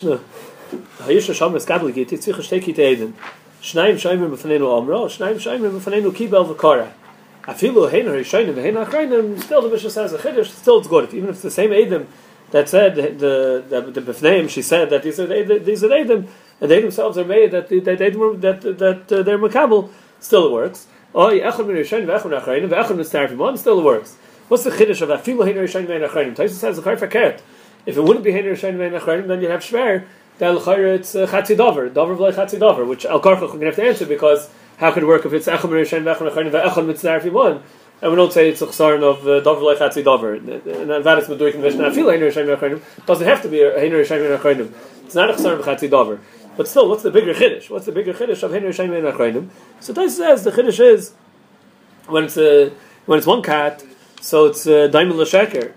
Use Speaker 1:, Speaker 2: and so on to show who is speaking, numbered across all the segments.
Speaker 1: Hayisha Shamras Gadol Giti Tzvicha Shteki Teiden Omro Kibel Afilu Still the Mishnah says a Chiddush Still it's good. Even if it's the same Eidim that said the the, the she said that these are these are Eidim and they themselves are made that that that, that, that uh, they're makabel still it works. Echad Min Mistarfim One still it works. What's the Chiddush of Afilu Heina Rishayim V'heina Achrayim? Taisa says the Chayim if it wouldn't be Heiner Rishonim Ve'en Achronim, then you'd have Shver, then L'chayr it's uh, Chatzi Dover, Dover V'lei Chatzi Dover, which Al Karchach we're going to have to answer because how could it work if it's Echad Rishonim Ve'en Achronim Ve'echad Mitznar if one, and we don't say it's a chsaron of uh, Dover V'lei Chatzi Dover, and that is Meduik in Mishnah. I feel Heiner Rishonim Ve'en Achronim, doesn't have to be a Heiner Rishonim Ve'en It's not a chsaron of Chatzi Dover. But still, what's the bigger chiddush? What's the bigger chiddush of Heiner Rishonim Ve'en Achronim? So Tais says the chiddush is when it's a, when it's one cat, so it's uh, Daimon L'Sheker.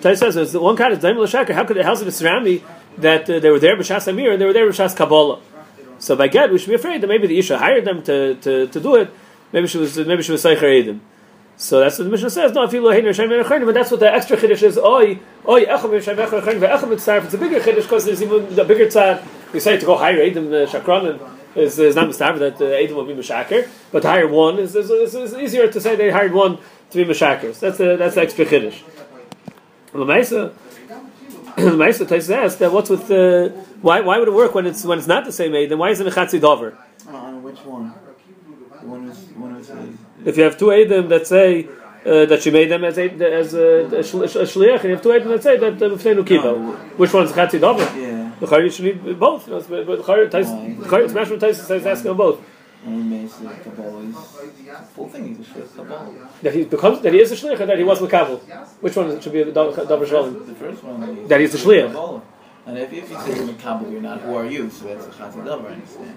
Speaker 1: Tais says it's one kind of Daimon L'Sheker. How could how's it surround me that uh, they were there b'Shas Amir and they were there b'Shas Kabbalah? So by get, we should be afraid that maybe the Isha hired them to, to, to do it. Maybe she was maybe she was Seicher Edim. So that's what the Mishnah says. No, if you look at but that's what the extra chiddush is. Oi, echam v'shem echam echam v'echam mitzarf. It's a bigger chiddush because there's even a bigger tzad. We say to go hire Edim uh, Shakran is, is not mitzarf that uh, Edim will be mishaker, but to hire one is, is, is, is easier to say they hired one to be mishakers. That's the that's the extra chiddush. Lamaisa, Lamaisa Tais asked that what's with the why why would it work when it's when it's not the same aid? Then why is it mechatzi dover?
Speaker 2: Uh, on which one? One is one is. Uh,
Speaker 1: If you have two Adam that say uh, that she made them as a, as a, a, a shliach, and you have two Adam that say that uh, b'fneinu kibo. Which one is dover?
Speaker 2: yeah.
Speaker 1: The chayr you should need both. You know, but the chayr Tais
Speaker 2: Why?
Speaker 1: the chayr Smash Tais says asking them both.
Speaker 2: And he makes the Kabbalah is the full thing. He's a Shliach Kabbalah.
Speaker 1: That he becomes that he is a shliach that he was makabel. Which one should be the dover shalom?
Speaker 2: The first one. Is
Speaker 1: That he's the Shliach.
Speaker 2: Kabbalah. And if, if you say you're you're not. Who are you? So that's a Chatzah Davar. I understand.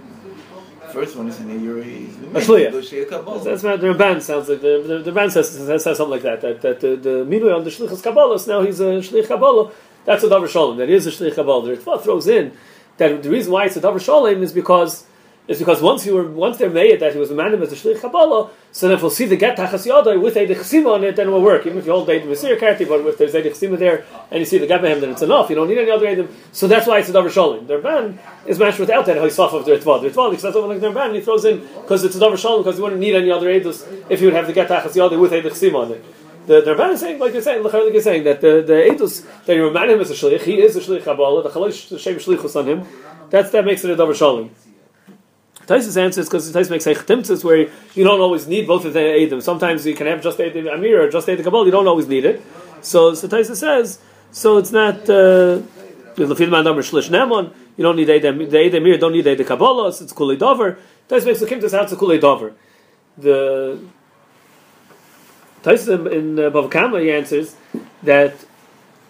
Speaker 2: The first one is in the a
Speaker 1: Shliach.
Speaker 2: Shliach
Speaker 1: That's what the Ramban sounds like. The, the, the Ramban says, says, something like that. That, that the, the Milui on the Shlichus Kabbalah, now he's a Shlich Kabbalah. That's a Davar Shalom. That is a Shlich Kabbalah. The Ritva throws in that the reason why it's a Davar Shalom is because is because once you were once they're made that he was a man as a Shlich Kabbalah, so then if we'll see the get Tachas Yadai with a Chesima on it, then it will work. Even if you hold the Masir Karti, but if there's a Chesima there and you see the Gabahem, then it's enough. You don't need any other Edim. So that's why it's a Davar Shalom. The Ramban is matched without that Hoisaf of the Ritva. The Ritva, because that's something like the Ramban, he throws in because it's a Davar Shalom because you wouldn't need any other Edus if you would have the get Tachas Yadai with a Chesima on it. The, the Ramban is saying, like you're saying, like you're saying, that the, the Edus, that you remind him as a Shlich, he is a Shlich Kabbalah, the Chalish, the Shem Shlichus on him, that's, that makes it a Davar Shalom. Taisus answer is because Taisus makes Timtzis where you don't always need both of the Eidim. Sometimes you can have just Eidim Amir or just Eidim Kabbalah, you don't always need it. So, so Taisus says, so it's not, uh, you don't need the Eidim Amir don't need Eidim Kabbalah, it's Kulei Dover. Taisus makes the Kimtzis out to Kulei Dover. The, Taisus in, in uh, Bava Kama, he answers that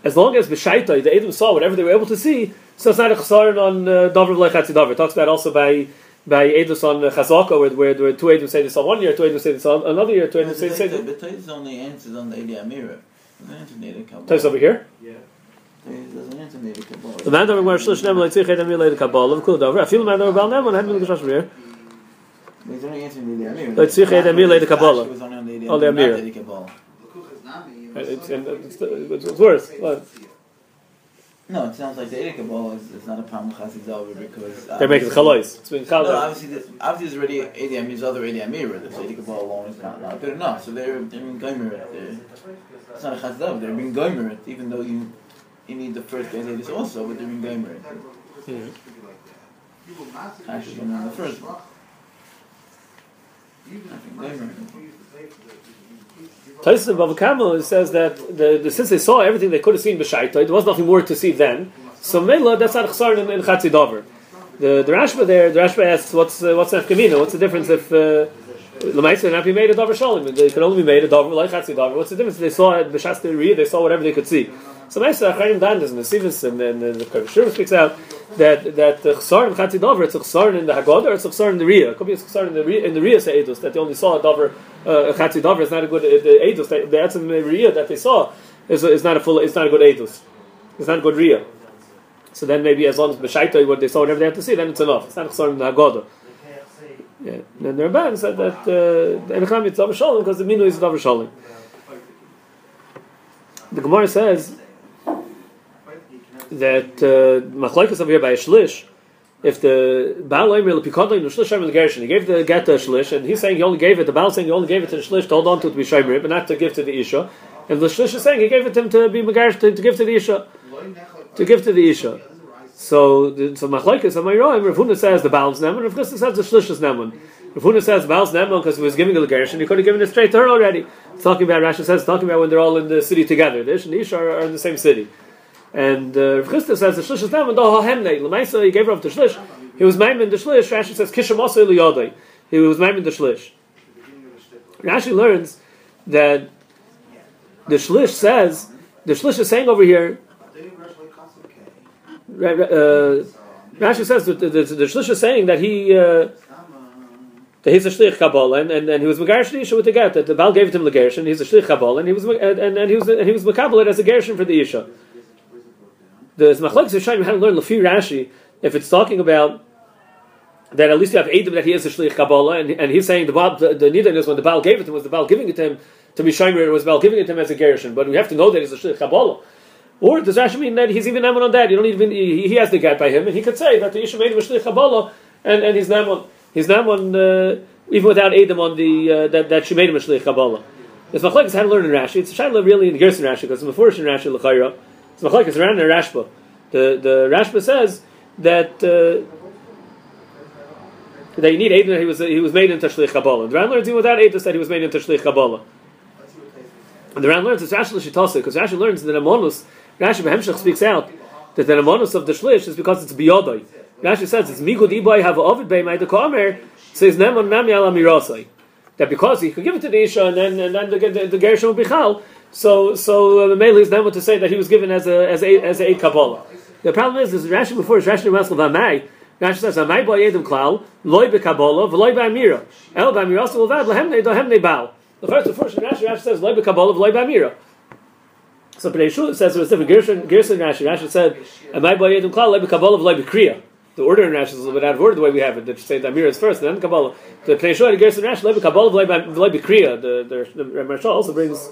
Speaker 1: as long as B'Shaitai, the Eidim saw whatever they were able to see, so it's not a Chesaron on uh, Dover V'Lechatzi Dover. It talks about also by by Edus on Chazaka, where, where, where two Edus say they saw one year, two Edus say they saw another year, two Edus say they say
Speaker 2: But Taisus only answers on the Eidim Amira. Doesn't answer Neder Kabbalah.
Speaker 1: Taisus over here.
Speaker 2: Taisus doesn't answer Neder Kabbalah.
Speaker 1: The man over where Shlish Nem like Tzich Edem Yelei Kabbalah, Kul Dover. I feel the man over Bal Nem, and I had been over
Speaker 2: He's only answering the Eidim Amira.
Speaker 1: Like Tzich Edem Yelei Kabbalah.
Speaker 2: He was only on the Eidim
Speaker 1: the
Speaker 2: Amira, not
Speaker 1: Amira.
Speaker 2: the Kabbalah.
Speaker 1: It's, and it's, it's, it's worse. What?
Speaker 2: No, it sounds like the Eidim Kabbalah is, is not a problem Chassid because...
Speaker 1: Uh, they're making Chalois. It's been
Speaker 2: No, obviously, there's, obviously there's already ADM, there's other ADM Amira. The Eidim Kabbalah alone is not, not good enough. So they're, they're being Gomer it. They're- It's not a Dover, they're being Gomer it, even though you you need the first Eidim also, but they're being Gomer it. Actually, on the first one.
Speaker 1: Taisus in Bava says that the, the, since they saw everything they could have seen b'Shaita, there was nothing more to see then. So Mela, that's not Chesar in, in Chatzi Dover. The the Rashba there, the Rashba asks, what's uh, what's Nafkamina? What's the difference if uh, Lamaitza not be made a Dover Shalom? They can only be made a Dover like Chatzi Dover. What's the difference? They saw it Riyah, they saw whatever they could see. So Ma'aseh Achayim Dandas and the Sivas and then the Kavashur speaks out that that the Chesar in Chatzi Dover, it's a Chesar in the Haggadah or it's a Chesar in the Riyah. It could be a Chesar in the Riyah, in the Riyah Se'edus that they only saw a Dover uh, a Chatzi Dover is not a good the Edus. The the Etzem Riyah that they saw is, is not a full. It's not a good Edus. It's not a good Riyah. So then maybe as long as B'Shaita what they saw whatever they had to see, then it's enough. It's not a Chesar in the Haggadah. Yeah. And the Ramban said that uh, the Enecham is Dover Shalom because the Minu is Dover Shalom. The Gemara says that uh, machlekes over here by a shlish, if the Baal Omer Lepikadle in the Shlish Omer Gershon, he gave the get to Shlish, and he's saying he only gave it, the Baal saying he only gave it to the Shlish to hold on to it to be Shomer, but not to give to the Isha. And the Shlish is saying he gave it to him to be Megarsh, to, to give to the Isha. To give to the Isha. So, so Machlekes, am I wrong? Rav says the Baal's Neman, Rav Chisda says the Shlish is Neman. Rav Huna says Baal's Neman because he was giving the Gershon, he could have given it straight to her already. Talking about, Rashi says, talking about when they're all in the city together. The Ish and Isha are, are in the same city. And uh, Rav Chisda says the Shlish is Neman, the Hahemne, Lamaisa, he gave her up to Shlish. He was Maimon the Shlish. Rashi says Kisham also Liyodai. He was Maimon the Shlish. Rashi learns that the Shlish says the Shlish is saying over here. Uh, Rashi says that the, the, the Shlish is saying that he. Uh, that he's a shlich kabbalah, and, and, and he was megarish isha with the get that the Baal gave it him legershon. He's a shlich kabbalah, and he was and, and, and he was and he was mekabel as a gershon for the isha. The machlekes Yishayim had to learn lefi Rashi if it's talking about that at least you have Adam that he is a Shlich Kabbalah, and, and he's saying the Baal, the, the is when the Baal gave it to him, was the Baal giving it to him to be Shomer, it was the Baal giving it to him as a Gershon, but we have to know that he's a Shlich Kabbalah. Or does Rashi mean that he's even Naman on that? You don't even, he, he has the get by him, and he could say that the Isha made him a Shlich Kabbalah, and, and he's Naman, he's Naman, uh, even without Adam on the, uh, that, that she made him a Shlich Kabbalah. It's Machlekes how to learn in Rashi. It's a Shaila really in Gerson Rashi, because it's Mefurish in Rashi L'chayra. It's Machlekes around in Rashba. The, the Rashba says that, uh, that you need Eidim he was he was made into Shlich Kabbalah. The Ran learns even without Eidim that he was made into Shlich Kabbalah. And the Ran learns it's Rashi L'shitasa because Rashi learns that Amonus Rashi Behemshach speaks out that the Amonus of the Shlish is because it's biyodai. Rashi says it's Mikud Ibai have Ovid Bei Ma'id Kamer says Nemon Nami Alamirasai that because he could give it to the Isha and then and then the, the, the be Chal so so uh, the Mele is never to say that he was given as a as a as a Kabbalah. The problem is, is Rashi before is Rashi Masel Vamai Rashi says, "Amay bo yedim klal, loy bekabala, v'loy ba'amira. El ba'amira also levad lehemne dohemne bal." The first, the first Rashi, Rashi says, "Loy bekabala, v'loy ba'amira." So Pnei Shul says it was different. Gershon, Gershon Rashi, Rashi said, "Amay bo yedim klal, loy bekabala, v'loy bekriya." The order in Rashi is a little bit out of order the way we have it. That say the Amira is first, then Kabbalah. The Pnei Shul and Gershon Rashi, loy bekabala, v'loy bekriya. The the, the Marshal also brings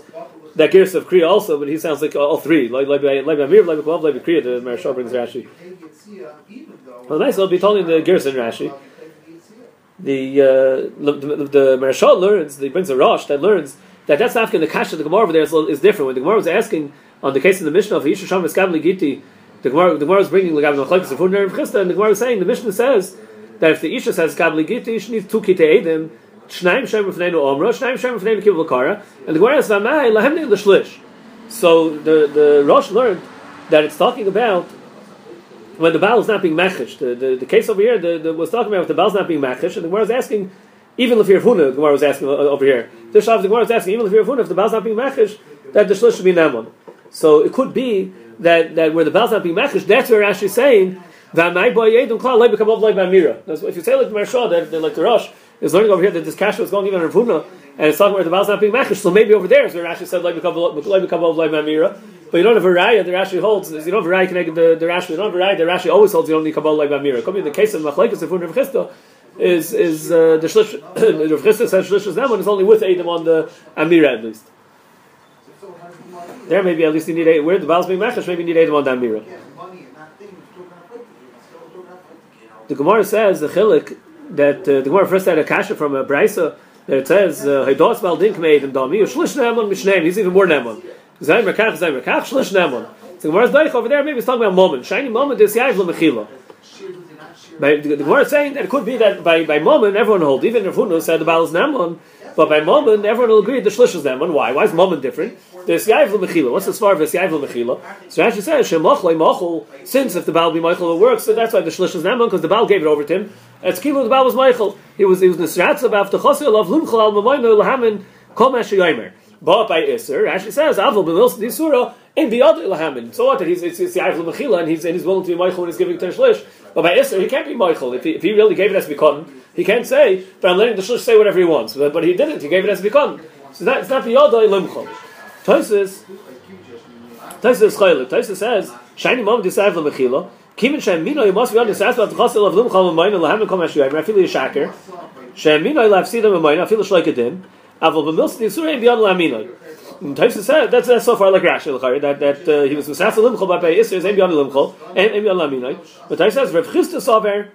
Speaker 1: that Gershon of Kriya also, but he sounds like all three. Loy ba'amira, loy bekabala, loy bekriya. The Marshal brings Rashi. Well, nice. I'll be telling the Gerson Rashi. The uh, the, the, the Marashal learns. He brings a Rosh that learns that that's not the kasha. The Gemara over there is, is different. When the Gemara was asking on the case in the Mishnah of Yisha Sham Giti, the Gemara the Gemara was bringing the Gavin Machlekes of Hunder and and the Gemara was saying the Mishnah says that if the Isha says Kabli Giti, she needs two kitei edim. Shnaim Shem Rufnenu Omra, Shnaim Shem Rufnenu Kibbul Kara, and the Gemara says Vamai Lahemne L'Shlish. So the the Rosh learned that it's talking about when the Baal is not being machish. The, the, the case over here the, the, was talking about the Baal is not being machish, and the Gemara was asking, even if you're Huna, the Gemara was asking uh, over here. This Shav, the Gemara was asking, even if you're Huna, if the Baal is not being machish, that the Shlish should be Naman. So it could be that, that where the Baal is not being machish, that's where Rashi is saying, that's if you say like the Marshal, that, that like the Rosh is learning over here that this kasha is going even on Rav Huna, and it's talking about the Baal is not being machish, so maybe over there is where Rashi said like Mamira. But you don't have a raya. The Rashi holds. You don't have a raya connected the the Rashi. You don't have a raya. The Rashi always holds you don't need kabbalah like Bamira. Could be the case of Machlekes if Rav is is uh, the Shlish. Rav Chisda says Shlish is one is only with Adam on the Amira at least. There maybe at least you need a where the Baal's being machash. Maybe you need Adam on the Amira. The Gemara says the Chilik that uh, the Gemara first had a kasha from a brisa that it says Haydos Baldink made him dami Shlish Nemon Mishneim. He's even more Nemon. Zayin Merkach, Zayin Merkach, Shlish Nemon. So Gemara's Daich over there, maybe it's talking about moment. Shiny moment is Yav Lemechila. The Gemara is saying that it could be that by, by moment everyone holds, even if Hunu said the Baal is Nemon, but by moment everyone will agree the Shlish is Nemon. Why? Why is moment different? There's Yav Lemechila. What's the svar of this Yav Lemechila? So Rashi says, Shemach Machul, since if the Baal be Michael, it works, so that's why the Shlish is Nemon, because the Baal gave it over to him. It's Kilo, the Baal was Michael. He was, he was Nisratz about the Chosil of Lumchal al Mamayno Lahamin, Kol Mashiyomer. But by Isser, Rashi says, Avil B'milsa Disura, in the other Lahamin. So what? He's, it's, it's Avil Mechila, and he's, and he's willing to be Michael when he's giving it to Shlish. But by Isser, he can't be Michael. If he, if he really gave it as Bikon, he can't say, but I'm letting the Shlish say whatever he wants. But, but he didn't. He gave it as Bikon. So that, it's not the Yodai Limchol. Tosis, Tosis is Chaylik. Tosis says, Shiny Mom Disav Mechila, Kimin Shem Mino, you must be understanding about the Chassil of Lumchal Mamayna, Lahamin Kom Hashuyayim, I feel you shaker. Shem Mino, Lav Sidam Mamayna, I feel a Shleikadim. Aval b'milsa disura beyond laminoi. Taisa said that's, that's so far like Rashi that that uh, he was musaf limchol by Bei Isser Zem Yad limchol and Em Yad Laminai. But Taisa says Rav Chisda Saver.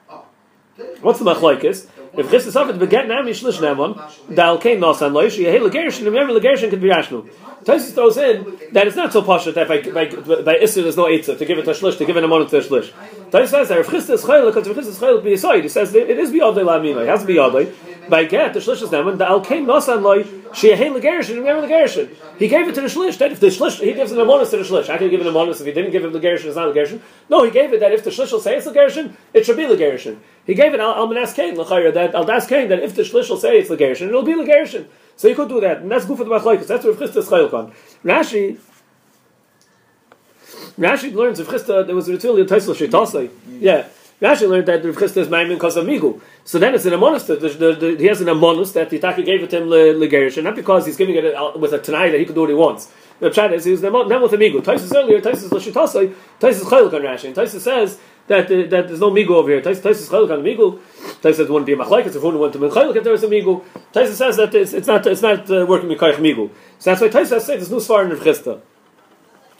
Speaker 1: What's the machlokes? If Chisda Saver to beget nami shlish nemon dal kein nasan loish yehei legershin and remember legershin can be rashnu. Taisa throws in that it's not so posh that by by by Isser there's no eitzah to give it a shlish to give it a monot to a shlish. Taisa says that Rav Chisda is chayil because Rav Chisda is chayil b'yisai. He says it is biyadei laminai. It has to be yadei. By get the shlish is nemon dal kein nasan loish sheyehei legershin and remember legershin. He gave it to the shlish. That if the shlish he gives an amonis to the shlish, I can give an amonis if he didn't give him legershin? It's not legershin. No, he gave it that if the shlish will say it's it should be legershin. He gave it al almanas kain l'chayra that al das kain that if the shlish will say it's legershin, it'll be legershin. So you could do that, and that's good for the machlokes. That's where Chisda chayil on. Rashi. Rashi learns if Chisda there was a ritual in Taisel Sheitasai. Yeah. Rashi learned that Rav Chisda is maimin because of migu. So then it's an amonus. The, the, the, he has an amonus that the Taki gave it to him legerish, not because he's giving it with a tanai that he can do what he wants. The pshat is he was not with a migu. Taisus earlier, Taisus l'shitasai, Taisus chayil on Rashi, and Taisus says that uh, that there's no migu over here. Taisus chayil on migu. Taisus wouldn't be a machlekes if one went to chayil if there was a migu. Taisus says that it's, it's not it's not uh, working with kaich migu. So that's why Taisus says there's no svar in Rav Chisda.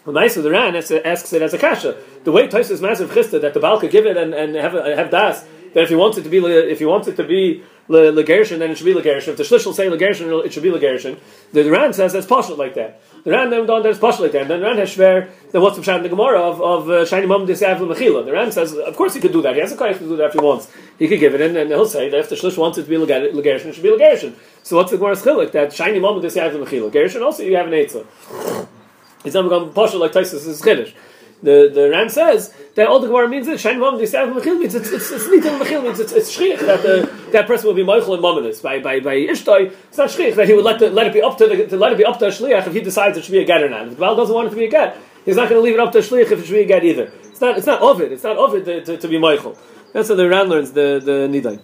Speaker 1: The Maisa the Ran asks it as a kasha. The way Taisus massive chista that the Baal could give it and, and have have das that if he wants it to be if he wants it to be legershin then it should be legershin. If the shlish will say legershin it should be legershin. The, Ran says that's partial like that. The Ran then don't that's partial like that. And then the Ran has shver then what's the pshat in the Gemara of of uh, shiny mom disav mechila. The Ran says of course he could do that. He has a kaif to do that if he wants. He could give it in and he'll say that if the shlish wants it to be legershin it should be legershin. So what's the Gemara's chilik that shiny mom disav mechila? Gershin also you have an eitzah. It's not become partial like Taisus is Chiddush. The the Ram says that all the Gemara means is Shain Mom Disav Mechil means it's it's it's Nitel Mechil means it's it's Shchiach that the, that person will be Michael and Mominus by by by Ishtai. It's not Shchiach that he would let the, let it be up to, the, to let it be up to a Shliach if he decides it should be a get or not. If the Baal doesn't want it to be a get, he's not going to leave it up to a Shliach if it should be a get either. It's not it's not Ovid. It's not Ovid to, to, to be Michael. That's how the Ram learns the the Nidai.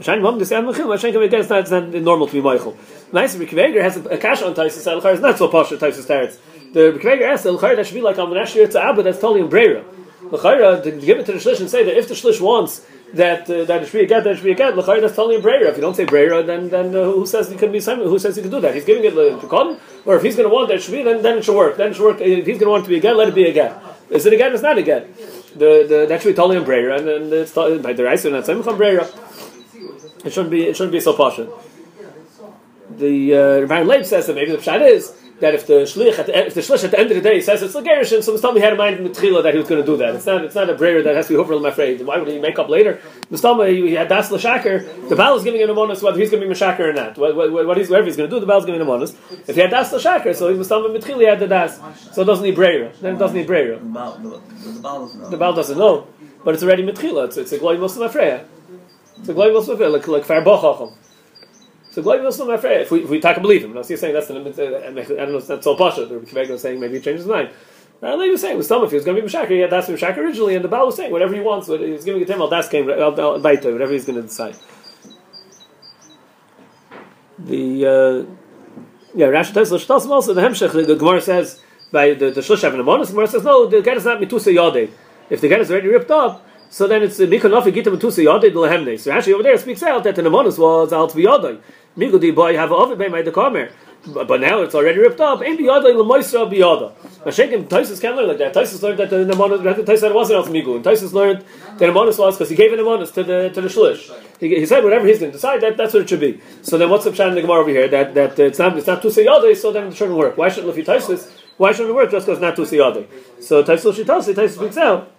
Speaker 1: Shain Mom Disav Mechil. Shain Mom It's not it's not normal to be Michael. Nice. Rikveger has a, a cash on Taisus. It's not so posh Taisus Teretz the Bekveger asks, the that should be like year to Abba that's totally in Brera. L'chayra, to give it to the Shlish and say that if the Shlish wants that uh, that it should be a get, that should be a get, l'chayra, that's totally in Brera. If you don't say Brera, then then uh, who says he can be Simon? Who says he can do that? He's giving it to Cotton, or if he's going to want that it should be, then then it should work. Then it should work. If he's going to want it to be a get, let it be a get. Is it a get? It's not a get. The, the that should be totally in Brera, and, and it's totally, by the Raisa not Simon Brera. It shouldn't be. It shouldn't be so passion. The uh, Rabbi Leib says that maybe the pshat is that if the shlich at the, if the shlich at the end of the day says it's legerishin, so Mustami had in mind in the tchila that he was going to do that. It's not it's not a brayer that has to be over. I'm afraid. Why would he make up later? Mustami he, he had das l'shaker. The Baal is giving him a bonus whether he's going to be mishaker or not. What, what, what he's, whatever he's going to do, the Baal is giving him a bonus. If he had das l'shaker, so Mustami mitchili had the das, so it doesn't need brayer. Then it doesn't need brayer. The Baal doesn't know, but it's already mitchila. It's, it's a glory afreya. It's glory Muslim afreya, like like farbochacham. So Gloiv Muslim afraid. If we if we talk and believe him, now he's saying that's the I don't know. If that's so pasha. The Kiveg was saying maybe he changed his mind. Now Levi was saying with some of you, it's going to be Meshachar, he had asked Meshachar originally, and the Baal was saying whatever he wants. What he's giving it to him. Him. I'll bite whatever he's going to decide. The uh, yeah, Rashi tells us also the Hemshech. The, Gemara says by the the Shlosh having a bonus. The Gemara says no, the get is not mitusa yade. If the get is already ripped up. So then it's Mikanofi Gita Matusa Yodei Lehemne. So actually over there it speaks out that the Namonus was Al Tviyodei. Migudi boy have ovid by my decomer. But now it's already ripped up. Ain't biyada lemoisra biyada. Mashenkim Taisus can't learn like that. Taisus learned that the Namonus, Taisus wasn't else migu, and Taisus learned that Namonus was because he gave an Namonus to the to the shlish. He, he said whatever he's going to decide, that, that's what it should be. So then what's the pshat in the Gemara over here? That that it's not it's not tusa yada, so then it shouldn't work. Why shouldn't you Taisus? Why shouldn't it work just because not tusa yada? So Taisus shitasi Taisus speaks out.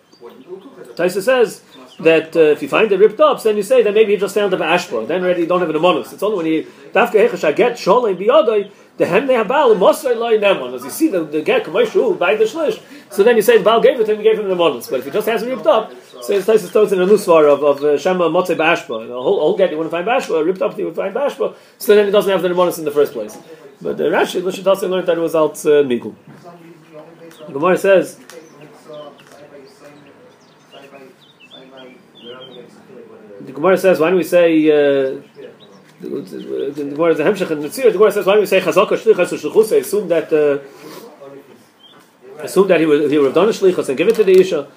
Speaker 1: Taisus says that uh, if you find it ripped up, then you say that maybe you just found the ashpa. Then already you don't have an amonus. It's only when you dafka hechash get sholem biyadoi the hem baal mosay loy nemon. As you see the, the get kamashu by the shlish, so then you say the baal gave it him, he gave him the amonus. But if he just has it ripped up, so nice to in a nusvar of of uh, shema motzei bashpa. The whole, whole get you want to find bashpa, ripped up you would find bashpa. So then it doesn't have the amonus in the first place. But the uh, Rashi Lushatasi learned that it was out uh, migul. Gemara says. The Gemara says, why don't we say, uh, the Gemara a Hemshech and the Gemara says, why don't we say Chazaka Shlichas Shlichus, assume that, uh, assume that he would, he would have done a Shlichus and give it to the Isha.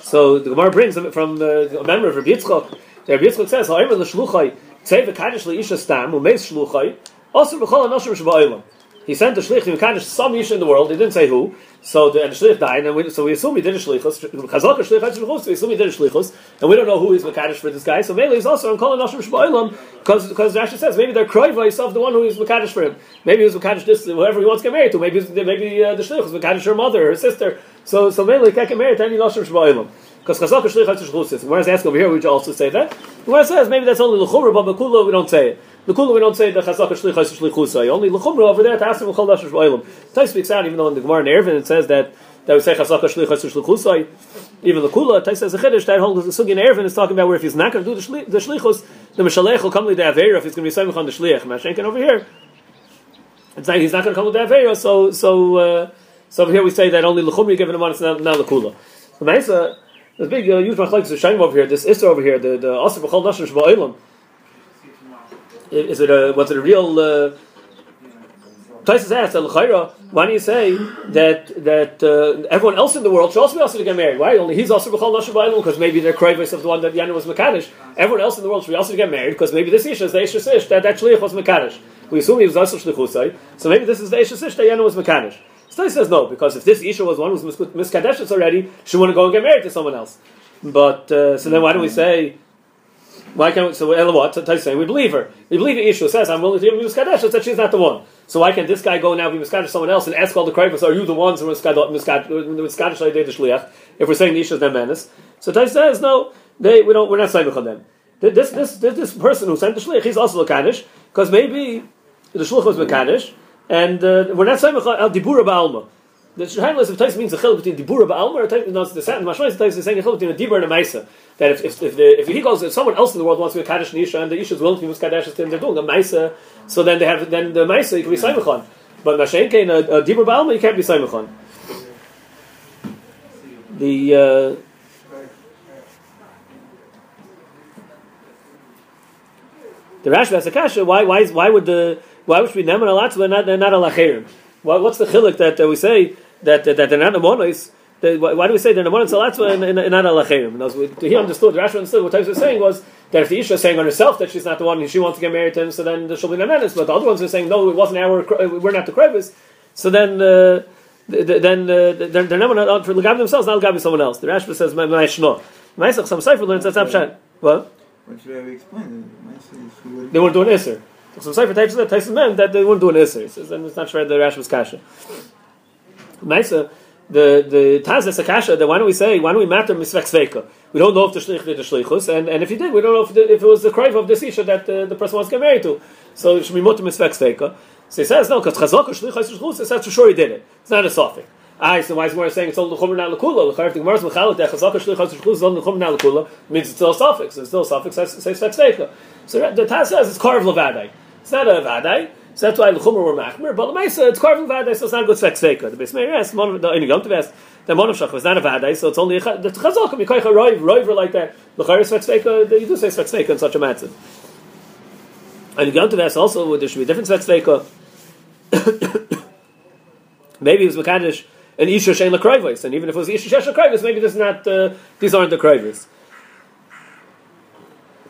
Speaker 1: So the Gemara brings from uh, a member of Rabbi Yitzchok, Rabbi Yitzchok says, Ha'imah l'shluchai, tzei v'kadish l'isha stam, u'meis shluchai, also b'chol anoshim shba'olam. He sent the shlich to Mekadosh some Yisha in the world, he didn't say who, so the, and the shlich died, and we, so we assume he did a shlichus, shlich had shlichus, we assume he did a shlichus, and we don't know who is Mekadosh for this guy, so maybe he's also on Kol Nashim Shba'ilam, because, Rashi says, maybe they're Kroiva himself, the one who is Mekadosh for him. Maybe he was this, whoever he wants to get married to, maybe, maybe uh, the shlich was her mother, her sister, so, so maybe he can't get married to any Nashim Shba'ilam. Because Chazaka shlich had shlichus, whereas ask over here, we also say that, whereas says, maybe that's only L'chumra, but Bakula we don't say it. The kula we don't say the chazaka shlichus shlichusay. Only lechumra over there to ask him chol dasher shvayim. Tais speaks out even though in the Gemara in Erevin it says that that we say chazaka shlichus shlichusay. Even the kula Tais says a chiddush that holds the sugi in Erevin is talking about where if he's not going to do the, shli, the shlichus, the mishalech will come to the avera if he's going to be saying on the shliach. Mashenkin over here, it's like he's not going to come with the avera. So so uh, so over here we say that only lechumra given him on it's not not the kula. So Maisa, there's big uh, huge machlekes of shayim over here. This isra over here, the the asr b'chol dasher shvayim is it a was it a real uh, Taisus asked why do you say that that uh, everyone else in the world should also be also to get married? Why only he's also b'chol nashim because maybe they're krayvis of the one that Yana was mekadosh. Everyone else in the world should be also to get married because maybe this isha is the isha sish that shliach was mekadosh. We assume he was also shlichusay, so maybe this is the isha sish that Yana was mekadosh. So he says no because if this isha was one who's miskadeshes already, she to go and get married to someone else. But uh, so then why do we say? Why can't we, so Ella what? saying we believe her. We believe issue says I'm willing to give Miskadesh, that she's not the one. So why can't this guy go now be Miskadesh someone else and ask all the Krivas, are you the ones who Miskadesh like the Shliach? If we're saying issue is their menace. So Tai says, no, they, we don't, we're not saying on them. This, this, this, this person who sent the Shliach, he's also Mekadesh, because maybe the Shliach was Mekadesh, and uh, we're not saying al Dibura Ba'alma. The Shahanlis of Tais means a chiluk between Dibura Ba'alma, no, the Satan Mashmais Tais is saying a chiluk between a Dibur and a Maisa that if, if, if, the, if he goes, if someone else in the world wants to be a Kaddish Nisha and the Isha is willing to be Kaddish to him, they're doing a Maisa, so then they have, then the Maisa, you can be Saimachon. But Mashen Kain, a, a Dibur Baalma, you can't be Saimachon. The, uh, the Rashi has a kasha. Why? Why? Why would the? Why would we neman alatzva not not a lacherim? What's the chilik that uh, we say that that, that they're not amonis? why do we say they're Namonim Salatzva and, and, and not Alacherim? He understood, Rashi understood what Taisa was saying was that if the Isha is saying on herself that she's not the one and she wants to get married to him, so then she'll be Namenis. But the other ones are saying, no, it wasn't our, we're not the Krevis. So then, uh, then uh, they're, they're not for Lagabi themselves, not Lagabi someone else. The Rashi says, Ma'ashno. Ma'asach, some Sefer learns that's Abshan. What?
Speaker 2: What should I explain?
Speaker 1: They weren't doing Isser. So Sefer takes that Tyson meant that they weren't doing Isser. He says, and it's not sure the Rashi was Kasha. Maisa, the the Taz Sakasha that why don't we say why don't we matter misvek? We don't know if the shlich did the shlichus, and, and if he did, we don't know if, the, if it was the cry of this isha that uh, the person wants to get married to. So it should be mutter misvek. So he says no, because chazaka shlichus shlichus. It says for sure he did it. It's not a suffix. Ah, so why is Gemara saying it's only the not lekula? The Gemara is mechalot that chazaka shlichus shlichus is only the not lekula means it's still a suffix. It's still a suffix. Says sveika. So the Taz says it's carved levadai. It's not a vadai. So that's why the Chumra were machmer. But the Maisa, it's carved in Vadai, so it's not a good svek. The Meir asked, one of the Einig Yom Tov the Mon of Shach was not a Vadai, so it's only a the Chazal can be quite a roiv, roiver like that. The Chayr svek sveka, you do say svek in such a matzah. And Yom Tov asked also, there should be different svek maybe it was Makadish an Isha Shein Lakrayvis, and even if it was Isha Shein Lakrayvis, maybe this is not, uh, these aren't the Krayvis.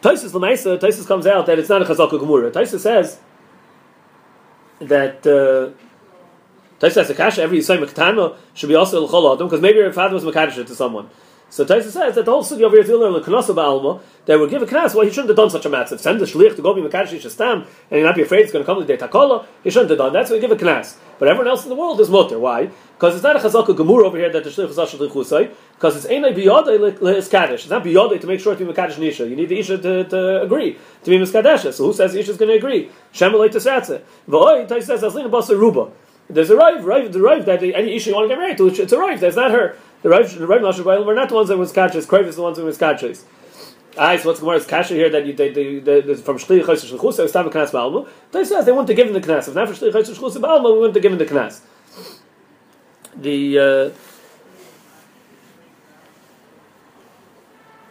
Speaker 1: Taisus Lamaisa, Taisus comes out that it's not a Chazal Gemura. Taisus says, that uh, says kasha every Yisrael Mekatano should be also L'chol Adam because maybe your father was Mekadosh to someone. So Taisa says that the whole sugi over here is Ilir L'Kanosa Ba'alma that would give a knas. Well, he shouldn't have done such a massive. Send the shliach to go be Mekadosh Yishastam and he not be afraid it's going to come to the Takola. He shouldn't have done that. So we give a knas. But everyone else in the world is mutter. Why? Because it's not a chazaka gemur over here that the shliach is ashal chusay. Because it's ain't biyadei kaddish. It's not biyadei to make sure to be mekadosh nisha. You need the isha to, to agree to be miskadesh. So who says the isha is going to agree? Shemelay tesatze. V'oy tais says aslina basa ruba. There's a rive, rive, the rive that any isha you want to get married to, it's a rive. That's not her. The rive, the rive nashar we're not the ones that was kaddish. Krav is the ones that was. Ah, so what's Gemara's kasha here that you, they, they, they, they, from Shli Chayis Shlichus, stop a knas ba'alma. They says they want to give him the knas. If not for Shli Chayis Shlichus ba'alma, we want to give him the knas. The uh,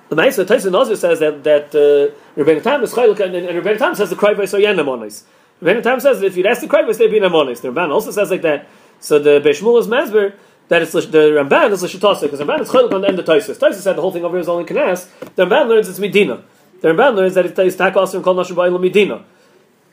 Speaker 1: the Ma'aser Tyson also says that that uh, Rebbeinu Tam is chaylik, and, and Rebbeinu Tam says the krayvus are yen amonis. Rebbeinu Tam says that if you'd ask the krayvus, they'd be amonis. The Ramban also says like that. So the Beishmul is Masber that it's the Ramban is Lishitasa because Ramban is chaylik on the end of Tysus. Tysus said the whole thing over here is only Kanas. The Ramban learns it's Medina. The Ramban learns that it's Takasir and Kol Nashim Ba'il Medina.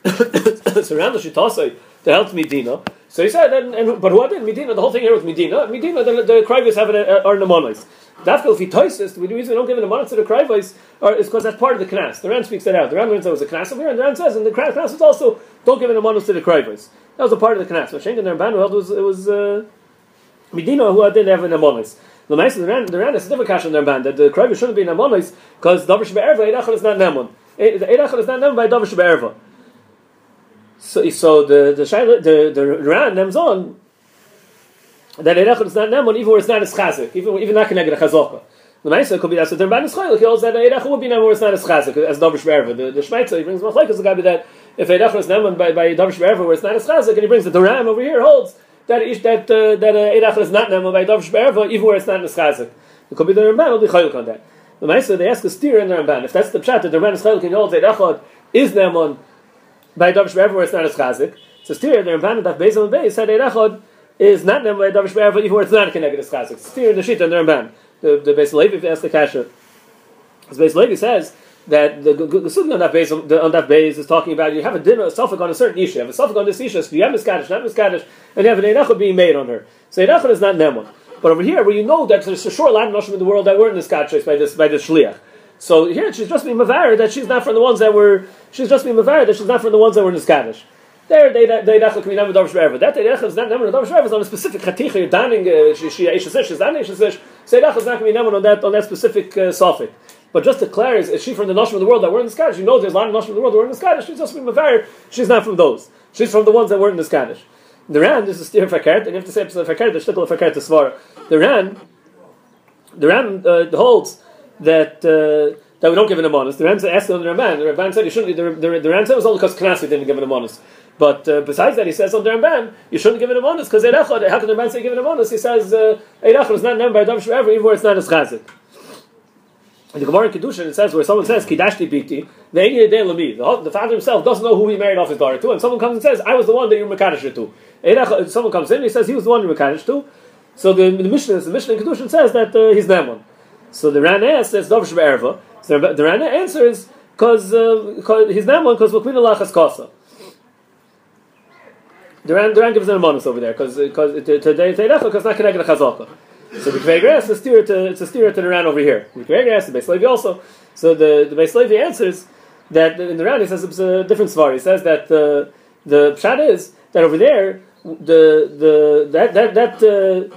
Speaker 1: so around the Shitasa to help Medina. So he said, and, and but who did Medina? The whole thing here was Medina. Medina, the, the Krivas have it uh, are nemonis. Dafka, if he toises, the reason we don't give an amount to the Krivas is because that's part of the Knas. The Ran speaks that out. The Ran learns that was a Knas over here, and the Ran says, and the Knas was also don't give an amount to the Krivas. That was a part of the Knas. But Schengen and Ramban held was it was uh, Medina who didn't have an amonis. The Maisa, the Ran, the Ran is a different cash in their band that the Krivas shouldn't be an amonis because Davar Shbe'erva Eidachal is not Nemon. Eidachal is not Nemon by Davar Shbe'erva. So, so the the the the Ran names on that Eidachal is not Nemon even where it's not as chazik, even even not connected to chazaka. The Maisa could be that so the Ramban is chaylik. He holds that Eidachal would be Nemon where it's not as chazik as Davar Shbe'erva. The the Shmeitzer he brings machlekes the guy that if Eidachal is Nemon by by Davar Shbe'erva where it's not as chazik, and he brings the Ram over here holds that is that uh, that Eidachal is not Nemon by Davar Shbe'erva even where it's not as chazik. It could be the Ramban will be chaylik on that. The Maisa they ask a steer in the Ramban if that's the pshat that the Ramban is chaylik and holds Eidachal is Nemon by Davish Be'er it's not as chazik. So still, the Ramban that Beis on Beis said Eirachod is not named by Davish Be'er even where it's not connected. Still in the Shita and the Ramban. The, the Beis Levi asked the Kasha. As Beis Levi says, that the Gesudim on that base on that base is talking about you have a dinner a suffix on a certain issue, you have a suffix on this issue, so you have miskadish, not miskadish, and you have an erachot being made on her. So erachot is not nemon. But over here, where you know that there's a short line of in the world that were in this kaddish by this by this shliach. So here she's just being mavar that she's not from the ones that were. She's just being mavar that she's not from the ones that were in. There they they dachel can be named Davish Be'er. That they is not named Davish Be'er is on a specific chaticha. You're daning uh, she she she's daning she's say dachel is not going to be named on that on that specific uh, suffix. But just to clarify, is she from the Nashim of the world that were in the Scottish? You know there's a lot of Nashim of the world that were in the Scottish. She's just being mavar. She's not from those. She's from the ones that were in the Scottish. The Ran, this is Steve Fakert, and you have to say Fakert, the Shtikl Fakert to Svar. The Ran, the Ran uh, holds that. Uh, that we don't give an amonis. The Ran asked the Ramban. The Ramban said you shouldn't. The, the, the Ran said it was only because Knasi didn't give an amonis. But uh, besides that, he says on the Ramban, you shouldn't give an amonis because Eirachad. How can the Ramban say give an amonis? He says uh, Eirachad is not named by Davish forever, even where it's not as chazik. In the Gemara in Kedushin, it says where someone says Kidashti Biti, the the the father himself doesn't know who he married off his daughter to, and someone comes and says, "I was the one that you were mekadosh to." Someone comes in, he says he was the one you were mekadosh to. So the, the Mishnah, the Mishnah in Kedushin says that uh, he's Naaman. So the Ran asks, "That's Be'erva." So the Rana answers because uh, he's one because Makwina Lachas Kasa. The Ran, gives an amonis over there because because today because not connected to Chazaka. So the Kveger asks a steer to it's a steer to the Ran over here. The Kveger asks the Beis Levi also. So the the Beis Levi answers that in the Ran he says it's a different svar. He says that the the pshat is that over there the the that that that. Uh,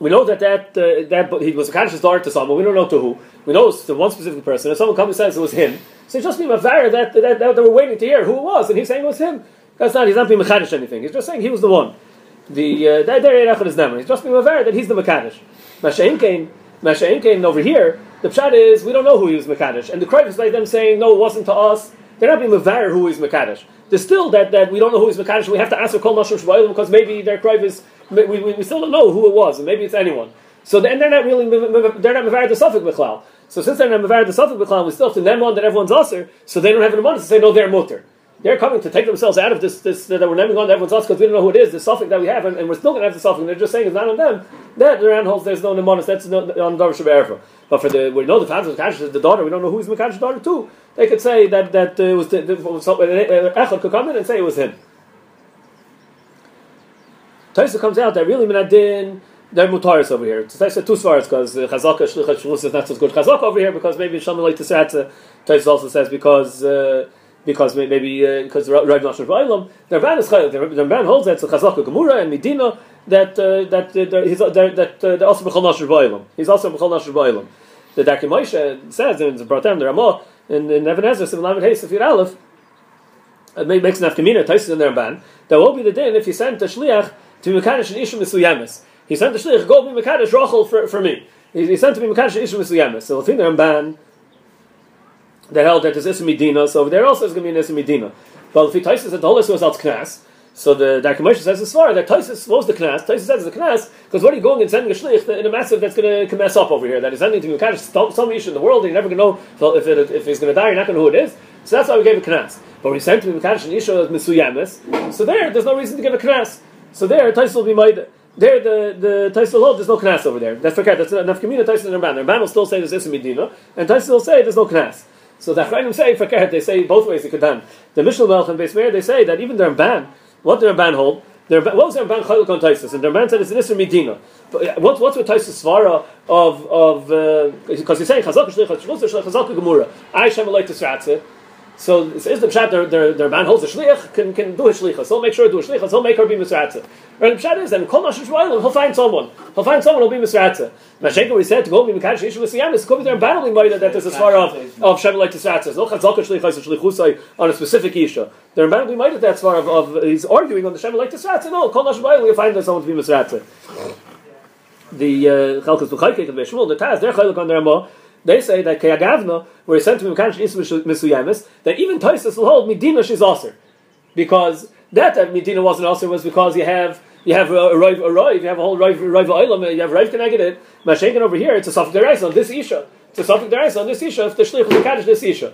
Speaker 1: we know that that, uh, that he was a Kaddish daughter to someone, but we don't know to who. We know it's to one specific person. If someone comes and says it was him, so it's just being a that, that, that, that they were waiting to hear who it was, and he's saying it was him. That's not, he's not being Mechadish anything. He's just saying he was the one. The, uh, that there is never. He's just being aware that he's the Mechadish. Masha'im came, came over here, the pshat is, we don't know who he was Mekadesh. And the cry is like them saying, no, it wasn't to us. They're not being Mavar who is Mekadesh. There's still that, that we don't know who is Mekadesh, we have to answer Kol Nashim Shvayim because maybe their cry is we, we, we, still don't know who it was, and maybe it's anyone. So and they're not really they're not mevared the suffix b'chlal. So since they're not mevared the suffix b'chlal, we still have to them on that everyone's usher, so they don't have an abundance to say no, they're mutter. They're coming to take themselves out of this, this that we're naming on everyone's us because we don't know who it is, the suffix that we have, and, and we're still going to have the suffix. They're just saying it's not on them. That the holds there's no nemonis. That's no, on Davar Shabbat But for the we know the father of the daughter, we don't know who's Makash's daughter too. They could say that that uh, was the, the, uh, Echad could come in and say it was him. Taisa comes out that really Minadin, they're mutaris over here. Taisa two svaras because uh, Chazaka Shlichat Shalus is not so good Chazaka over here because maybe Shalom like to Taisa also says because. Uh, because maybe uh, because Rav Nashon Ba'ilam, the Ramban is the Ramban holds that it's a Chazaka Gemura and Medina that uh, that uh, he's uh, that uh, also Bechol Nashon Ba'ilam. He's also Bechol Nashon Ba'ilam. The Darkei Moshe says in the Bratam the Ramah in, in Even HaEzer Simon Lamed Hey Sefir Aleph it makes an afkamina Taisa in the Ramban that will be the din if he sent a shliach to Mekadosh and Ishim Misuyamis. He sent the shliach, go be Mekadosh Rochel for, for me. He, he sent to be Mekadosh and Ishim Misuyamis. So the Ramban that held that there's Medina, so over there also is going to be an Issa Medina. But if he Taisus said the Issa was out Knas, so the Darkei says as far that Taisus was the Knas. Taisus says it's the Knas because what are you going and sending a shlich in a massive that's going to mess up over here that is sending to Mekadosh some issue in the world and you're never going to know if, it, if he's going to die you're not going to know who it is. So that's why we gave a Knas. But he sent to Mekadosh and Isha as Misuyamis, so there there's no reason to give a Knas. So there, Taisus will be made. There, the the Taisus will hold. There's no knas over there. That's forget. That's enough. Community Taisus and Ramban. Ramban will still say there's Issa Medina, and Taisus will say there's no knas. So the Achrayim say forget. They say both ways they could done. The Mishnah Melch and Beis Meir they say that even the Ramban what did Ramban hold? The, what was the Ramban Chaylik on Taisus? And the Ramban said it's an Isra Medina. But what, what's with Taisus Svara of, of, because uh, he's saying Chazak Shlich, Chazak Chazak Gemura, I Shem Elay Tisratze. So it says the pshat their their their man holds a shliach can can do a shlichus. So he'll make sure to do a shlichus. He'll make her be misratza. And the pshat is and kol nashim shvayim he'll find someone. He'll find someone who'll be misratza. Mashenka we said to go be mekadosh issue with siyamis. Could be there battling moida that there's a svara of of shem like tisratza. No chazal shlichus and shlichusay on a specific isha. They're battling moida that svara of, of he's arguing on the shem like tisratza. No kol nashim shvayim he'll find someone to be misratza. The uh, chalkas b'chaykeit of Shmuel the Taz they're chaylik on their mo. They say that Kayagavna, where he sent to him Mekadosh Isma Misuyamis, that even Toisus will hold Medina she's Aser. Because that, that Medina wasn't Aser was because you have you have a Rive, a Rive, you have a whole Rive, Rive Oilam, you have Rive connected. Mashenkin over here, it's a Safik Derais on this Isha. It's a Safik Derais on this Isha, if the Shlich will Mekadosh this Isha.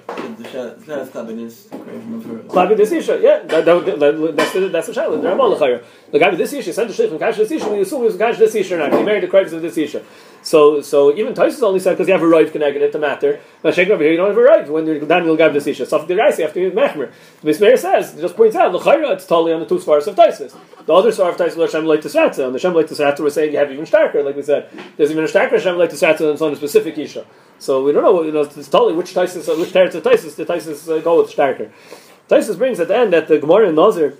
Speaker 1: Klabi this Isha, yeah. That, that, that, that's the, that's the Shaila. The guy with this Isha sent the Shlich Mekadosh this Isha, we assume he was Mekadosh this Isha or not. He married the Kravis of this Isha. So, so even Taisus only said because you have a rive connected it to matter. But Sheikh over here, you don't have a rive when you're Daniel Gab this issue. So the Raisi after mechmer. The Mismeir says just points out the Chayra it's totally on the two svaras of Taisus. The other svar of Taisus Hashem like Tisratza, and the Hashem like Tisratza was saying you have even starker, like we said. There's even a starker Hashem like Tisratza it's on a specific isha. So we don't know, you know, it's totally which Taisus, which teretz of Taisus the Taisus uh, go with starker. Taisus brings at the end that the Gemara in Nazir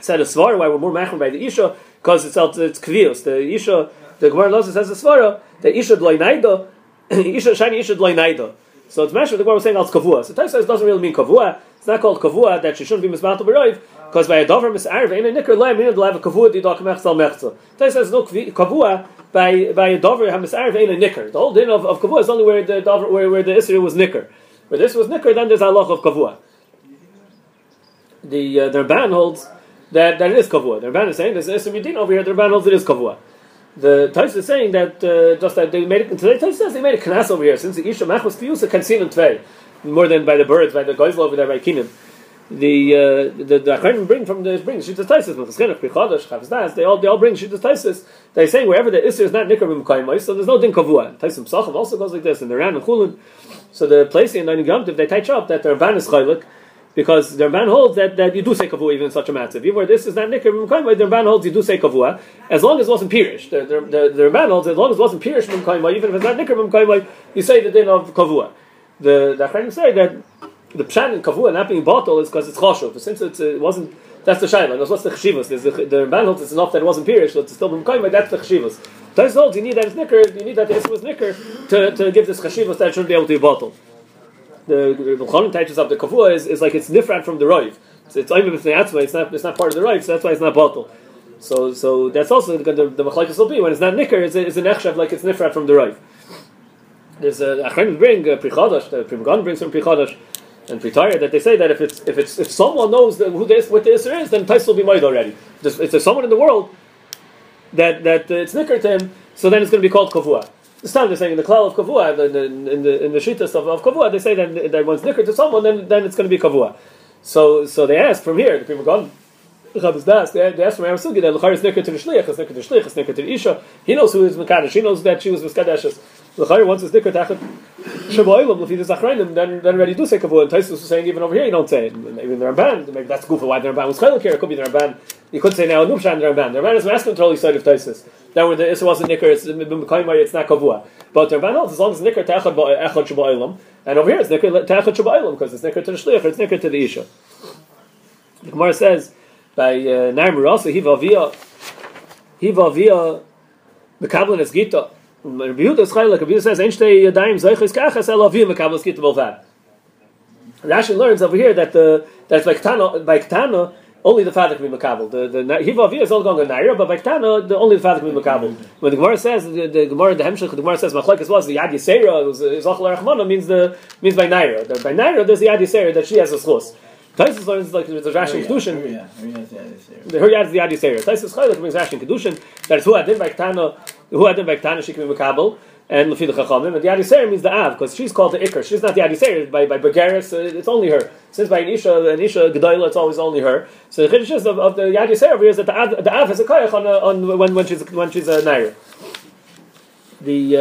Speaker 1: said a svar why we're more mechmer by the isha because it's it's kvios. The isha the Gemara Nazir says a svara that Isha Dloinaida, Isha Shiny Isha Dloinaida. So it's mentioned the Gemara was saying als kavua. So Taisa doesn't really mean kavua. It's not called kavua that she shouldn't be mismantled b'roiv because by a dover misarv ain't a nicker to have a kavua di dok mechzel mechzel. Taisa says no kavua by by a dover misarv ain't a nicker. The whole din of, of kavua is only where the dover where, where the isra was nicker. Where this was nicker, then there's halach of kavua. The uh, the Ramban holds that, that it is kavua. The Ramban is saying there's isra midin over here. The Ramban holds it is kavua the Tais is saying that uh, just that they made it. Today Tais says they made a knas over here since the Isha Machos Kiyusa can see in tvei more than by the birds by the guys over there by Kinim. The uh, the the Achronim bring from the bring Shittas Taisis with Cheschenach Pichodesh Chavzdas. They all they all bring Shittas Taisis. They're saying wherever the Isser is not Nikar B'Mekayimais, so there's no Din Kavua. Taisim Psachim also goes like this, and the Ran and Chulin. So the place in Nine Yom they touch up that the Rabban is Chaylik because the Ramban holds that, that you do say kavua even in such a matter. Even where this is not nikkur nikr, the Ramban holds you do say kavua as long as it wasn't pirish. The, the, the, the Ramban holds as long as it wasn't pirish even if it's not nikkur nikr you say the din of kavua. The the say that the pshat in kavua not being bottle is because it's choshev. Since it's, it wasn't that's the shaila. That's what's the cheshivas? The, the Ramban holds it's enough that it wasn't pirish, so it's still b'mkayim. That's the cheshivas. Tais holds you need that it's nikr, you need that the was nikr to, to give this cheshivas that it shouldn't be able to be bottled the Cholim touches up the kavua is, is like it's different from the roiv. So it's it's not it's not part of the roiv, so that's why it's not bottle. So so that's also the the, the will be when it's not nicker, it's, it's an echshav like it's different from the roiv. There's a Achronim bring uh, prichadash, the Primgon brings from prichadash and Pritaya that they say that if it's if it's if someone knows who this what the Isser is, then Tais will be made already. If there's someone in the world that that uh, it's nicker to him, so then it's going to be called kavua. This time they're saying in the klal of kavua, in the in the in the shitas of, of kavua, they say that that once nicker to someone, then then it's going to be kavua. So so they ask from here, the people gone. Chabaz Das, they, asked from Aaron Sugi that Lachar is nicker to the shliach, is nicker to the shliach, is nicker to the isha. He knows who is mekadosh. He knows that she was miskadeshes. Lachar once is nicker tachet shaboilam lefi the zachrayim. Then then already do say kavua. And Taisus was saying even over here you don't say it. Maybe the Ramban, maybe that's good for why the Ramban was chaylik here. It could be the Ramban. You could say now Nubshan the Ramban. The Ramban is masculine totally side of Taisus. That where the Issa wasn't Nicker, it's it's not Kavua. But the Ramban holds as long as Nicker Te'achad Echad Shabba'ilam, and over here it's Nicker Te'achad Shabba'ilam, because it's Nicker to the Shliach, it's Nicker to the Isha. The Gemara says, by uh, Nair Murasa, Hiva Avia, Hiva Avia, Mekablan es Gita. Rabbi is Chaylik, Rabbi says, Ein Shtei Yadayim Zeichis Kachas El es Gita Bolvad. Rashi learns over here that the, that by Ketana, by Ketana, only the father can be makabel. The the hiva is all going on naira, but by Ketana, the only the father can be makabel. When the Gemara says the, the Gemara the Hemshech, the Gemara says machlekes was the yad yisera, zachal rachmana means the means by naira. By naira, there's the yad yisera that she has a schos. Taisus learns like there's a Rashi Kedushin. The yad is the yad yisera. Taisus Chaylik brings Rashi Kedushin that is who adin by Ketana, who adin by Ketana she can be makabel and Lefi the Chachamim, and the Yadiser means the Av, because she's called the Iker. She's not the Yadiser. By by Begaris, uh, it's only her. Since by Anisha, Anisha Gedoyla, it's always only her. So the Chiddush of, of the over here is that the Av, the Av has a koyach on, on when, when she's when she's a Nair. The uh,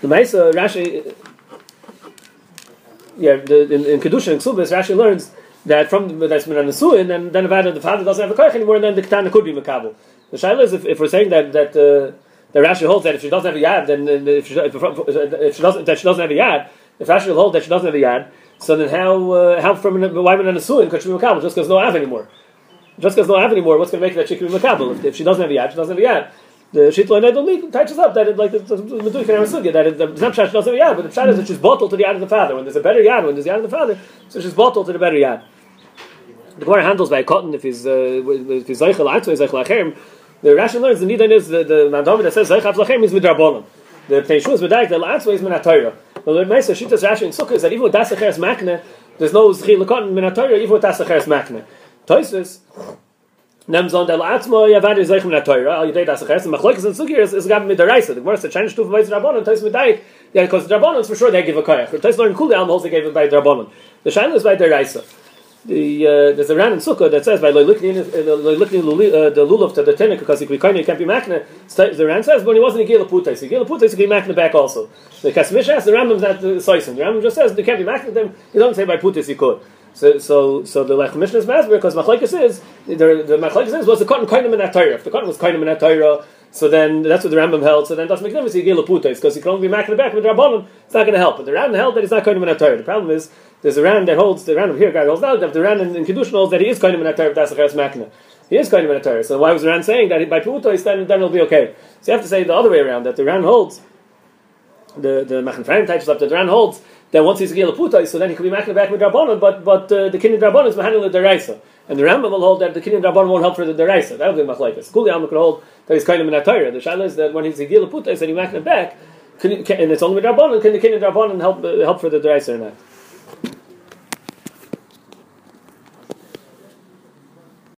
Speaker 1: the Maisa Rashi, yeah, the, in, in Kedusha and Ksubis, Rashi learns that from that's nesuin, then then if the father doesn't have a koich anymore, and then the ketana could be makabel. The shaila is if, if we're saying that that uh, the Rashi holds that if she doesn't have a yad, then if she, if she doesn't that she doesn't have a yad, if Rashi holds that she doesn't have a yad, so then how uh, how from why min nesuin could she be makabel just because no have anymore? Just because no have anymore, what's going to make that she can be makabel? If, if she doesn't have a yad, she doesn't have a yad the shitla nedol touches up that it, like the meduik and sugya that it, Zemshash doesn't have a yad, but the pshat is that she's bottled to the yad of the father. When there's a better yad, when there's yad of the father, so she's bottled to the better yad. The Gemara handles by cotton if he's uh, if he's zeichel atzoi zeichel achem. The Rashi learns the nidan is the the mandami that says zeichel achem is midrabanan. The Pnei is medayik the atzoi is minatayra. But the Meisa Shitas Rashi in Sukkah is that even with das acheres makne, there's no zchil cotton minatayra even with das acheres makne. Toisus nem zon der atzmo vade zeichem na teura al yedei das khas machlokes in sugir is is gab mit reise. The gemara said bei rabon and tais mit dai yeah because rabon for sure they give a kayach but tais learn cool down also gave it by rabon the shaila is by der reise. The uh, there's a ran in sukkah that says by looking in uh, looking uh, the lulav to the tenek because he kind can't be makna the ran says when he wasn't a gila putais a gila putais he makna back also. The kasmish has the rambam's not the soisin. The rambam just says they can't be makna them he doesn't say by putais he could so, so, so the Lechem Mishneh is masber because Machlekes is the the Machlekes is was the cotton of in that. If the cotton was of in that so then that's what the Rambam held. So then that's Meknemis Yigil Putais because he can only be making the back with Rabbanim. It's not going to help. But the Rambam held that he's not of in that. The problem is there's a Ram that holds the Ram here guy holds out that the Ram in, in holds that he is of in that Torah. That's the Makna. He is of in that. So why was the Ram saying that by Putais then then it'll be okay? So you have to say the other way around that the Ram holds the the Machaneh Ephraim touches up that the Ram holds then once he's a Gila Putai, so then he could be making back with Rabbanon, but but uh, the Kinyan Rabbanon is handling the Deraisa. And the Rambam will hold that the Kinyan Rabbanon won't help for the Deraisa. That would be Machlaikas. Kuli Alma could hold that he's kind of in a Torah. The Shaila is that when he's a Gila Putai, so he's making back, can, can, and it's only with Rabbanon, can the Kinyan Rabbanon help, uh, help for the Deraisa or not?